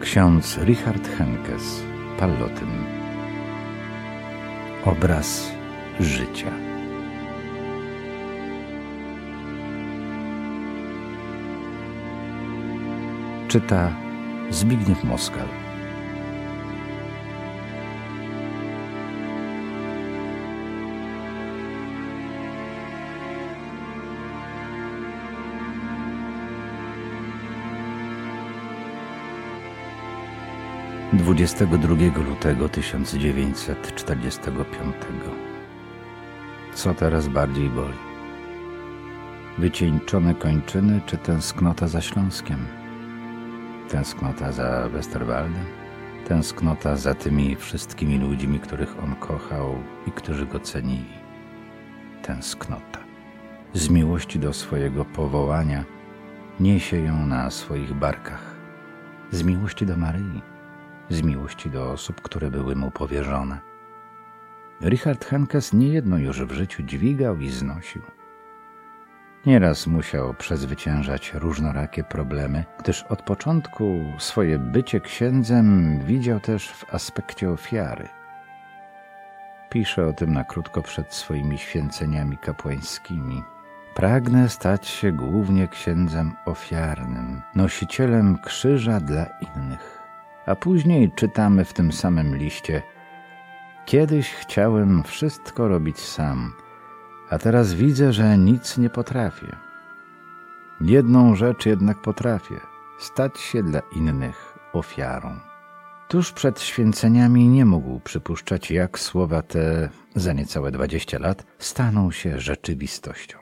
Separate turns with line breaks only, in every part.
Ksiądz Richard Henkes, Pallotyn. Obraz życia. Czyta Zbigniew Moskal. 22 lutego 1945. Co teraz bardziej boli? Wycieńczone kończyny czy tęsknota za Śląskiem? Tęsknota za Westerwaldem? Tęsknota za tymi wszystkimi ludźmi, których on kochał i którzy go cenili? Tęsknota. Z miłości do swojego powołania niesie ją na swoich barkach. Z miłości do Maryi z miłości do osób, które były mu powierzone. Richard Henkes niejedno już w życiu dźwigał i znosił. Nieraz musiał przezwyciężać różnorakie problemy, gdyż od początku swoje bycie księdzem widział też w aspekcie ofiary. Pisze o tym na krótko przed swoimi święceniami kapłańskimi. Pragnę stać się głównie księdzem ofiarnym, nosicielem krzyża dla innych. A później czytamy w tym samym liście: Kiedyś chciałem wszystko robić sam, a teraz widzę, że nic nie potrafię. Jedną rzecz jednak potrafię stać się dla innych ofiarą. Tuż przed święceniami nie mógł przypuszczać, jak słowa te za niecałe dwadzieścia lat staną się rzeczywistością.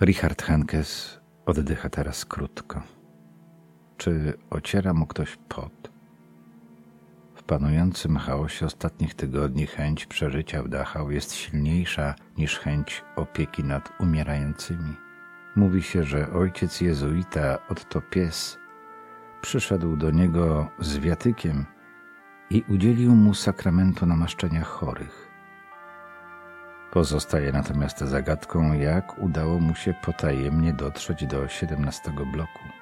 Richard Henkes oddycha teraz krótko. Czy ociera mu ktoś pot? W panującym chaosie ostatnich tygodni chęć przeżycia w Dachau jest silniejsza niż chęć opieki nad umierającymi. Mówi się, że ojciec jezuita Otto Pies przyszedł do niego z wiatykiem i udzielił mu sakramentu namaszczenia chorych. Pozostaje natomiast zagadką, jak udało mu się potajemnie dotrzeć do 17 bloku.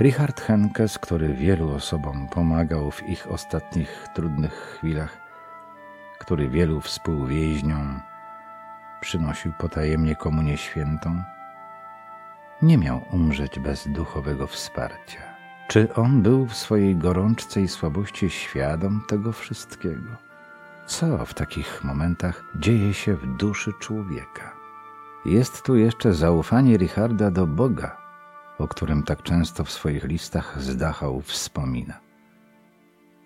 Richard Henkes, który wielu osobom pomagał w ich ostatnich trudnych chwilach, który wielu współwięźniom przynosił potajemnie komunię świętą, nie miał umrzeć bez duchowego wsparcia. Czy on był w swojej gorączce i słabości świadom tego wszystkiego? Co w takich momentach dzieje się w duszy człowieka? Jest tu jeszcze zaufanie Richarda do Boga, o którym tak często w swoich listach z wspomina.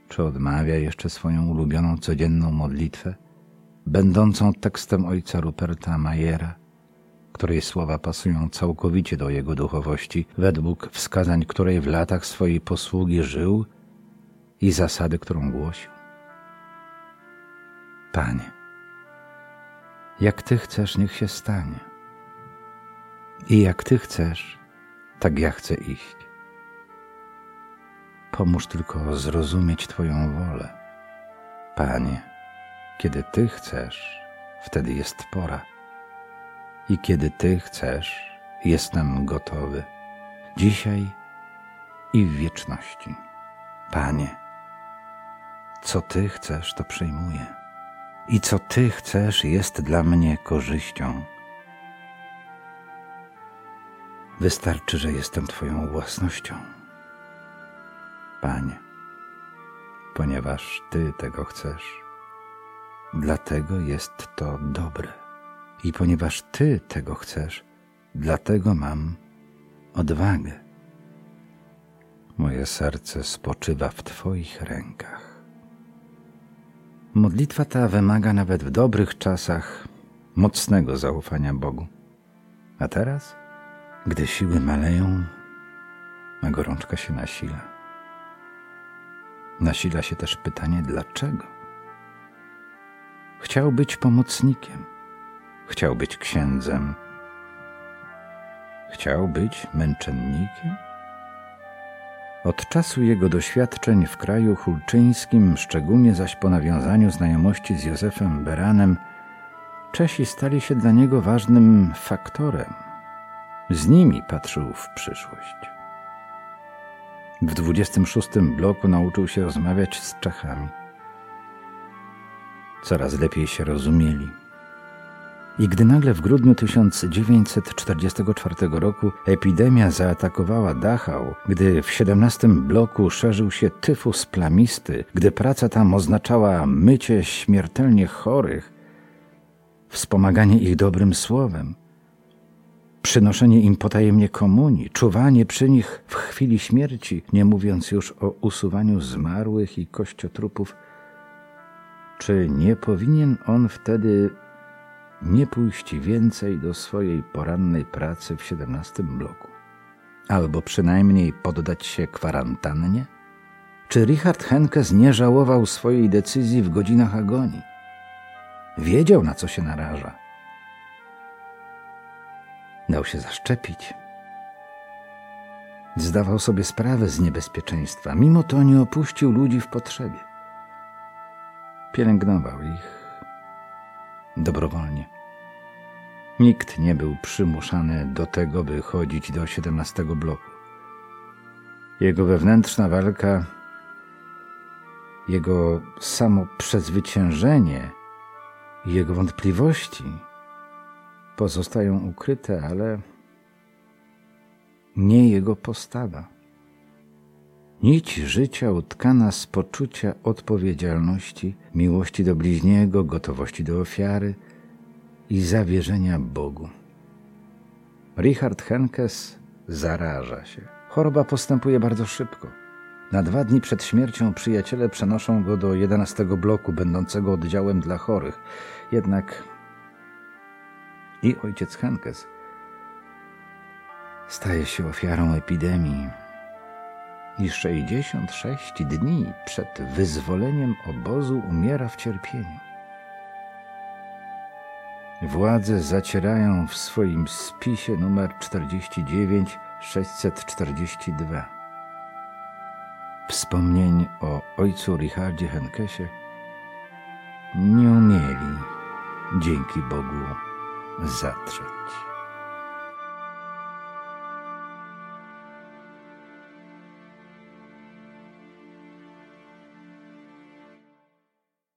Czy odmawia jeszcze swoją ulubioną codzienną modlitwę, będącą tekstem ojca Ruperta Majera, której słowa pasują całkowicie do jego duchowości, według wskazań której w latach swojej posługi żył i zasady, którą głosił? Panie, jak Ty chcesz, niech się stanie. I jak Ty chcesz, tak ja chcę iść. Pomóż tylko zrozumieć Twoją wolę. Panie, kiedy Ty chcesz, wtedy jest pora. I kiedy Ty chcesz, jestem gotowy. Dzisiaj i w wieczności. Panie, co Ty chcesz, to przyjmuję. I co Ty chcesz, jest dla mnie korzyścią. Wystarczy, że jestem Twoją własnością. Panie, ponieważ Ty tego chcesz, dlatego jest to dobre. I ponieważ Ty tego chcesz, dlatego mam odwagę. Moje serce spoczywa w Twoich rękach. Modlitwa ta wymaga nawet w dobrych czasach mocnego zaufania Bogu. A teraz? Gdy siły maleją, a gorączka się nasila. Nasila się też pytanie dlaczego. Chciał być pomocnikiem, chciał być księdzem, chciał być męczennikiem. Od czasu jego doświadczeń w kraju hulczyńskim, szczególnie zaś po nawiązaniu znajomości z Józefem Beranem, Czesi stali się dla niego ważnym faktorem – z nimi patrzył w przyszłość. W 26 bloku nauczył się rozmawiać z Czechami. Coraz lepiej się rozumieli. I gdy nagle w grudniu 1944 roku epidemia zaatakowała Dachau, gdy w 17 bloku szerzył się tyfus plamisty, gdy praca tam oznaczała mycie śmiertelnie chorych, wspomaganie ich dobrym słowem, przynoszenie im potajemnie komunii, czuwanie przy nich w chwili śmierci, nie mówiąc już o usuwaniu zmarłych i kościotrupów, czy nie powinien on wtedy nie pójść więcej do swojej porannej pracy w 17 bloku? Albo przynajmniej poddać się kwarantannie? Czy Richard Henkes nie żałował swojej decyzji w godzinach agonii? Wiedział, na co się naraża. Dał się zaszczepić. Zdawał sobie sprawę z niebezpieczeństwa, mimo to nie opuścił ludzi w potrzebie. Pielęgnował ich dobrowolnie. Nikt nie był przymuszany do tego, by chodzić do 17 bloku. Jego wewnętrzna walka, jego samo przezwyciężenie jego wątpliwości pozostają ukryte, ale nie jego postawa. Nić życia utkana z poczucia odpowiedzialności, miłości do bliźniego, gotowości do ofiary i zawierzenia Bogu. Richard Henkes zaraża się. Choroba postępuje bardzo szybko. Na dwa dni przed śmiercią przyjaciele przenoszą go do 11 bloku, będącego oddziałem dla chorych. Jednak i ojciec Henkes staje się ofiarą epidemii. I 66 dni przed wyzwoleniem obozu umiera w cierpieniu. Władze zacierają w swoim spisie numer 49 642 wspomnień o ojcu Richardzie Henkesie nie umieli, dzięki Bogu, zatrzeć.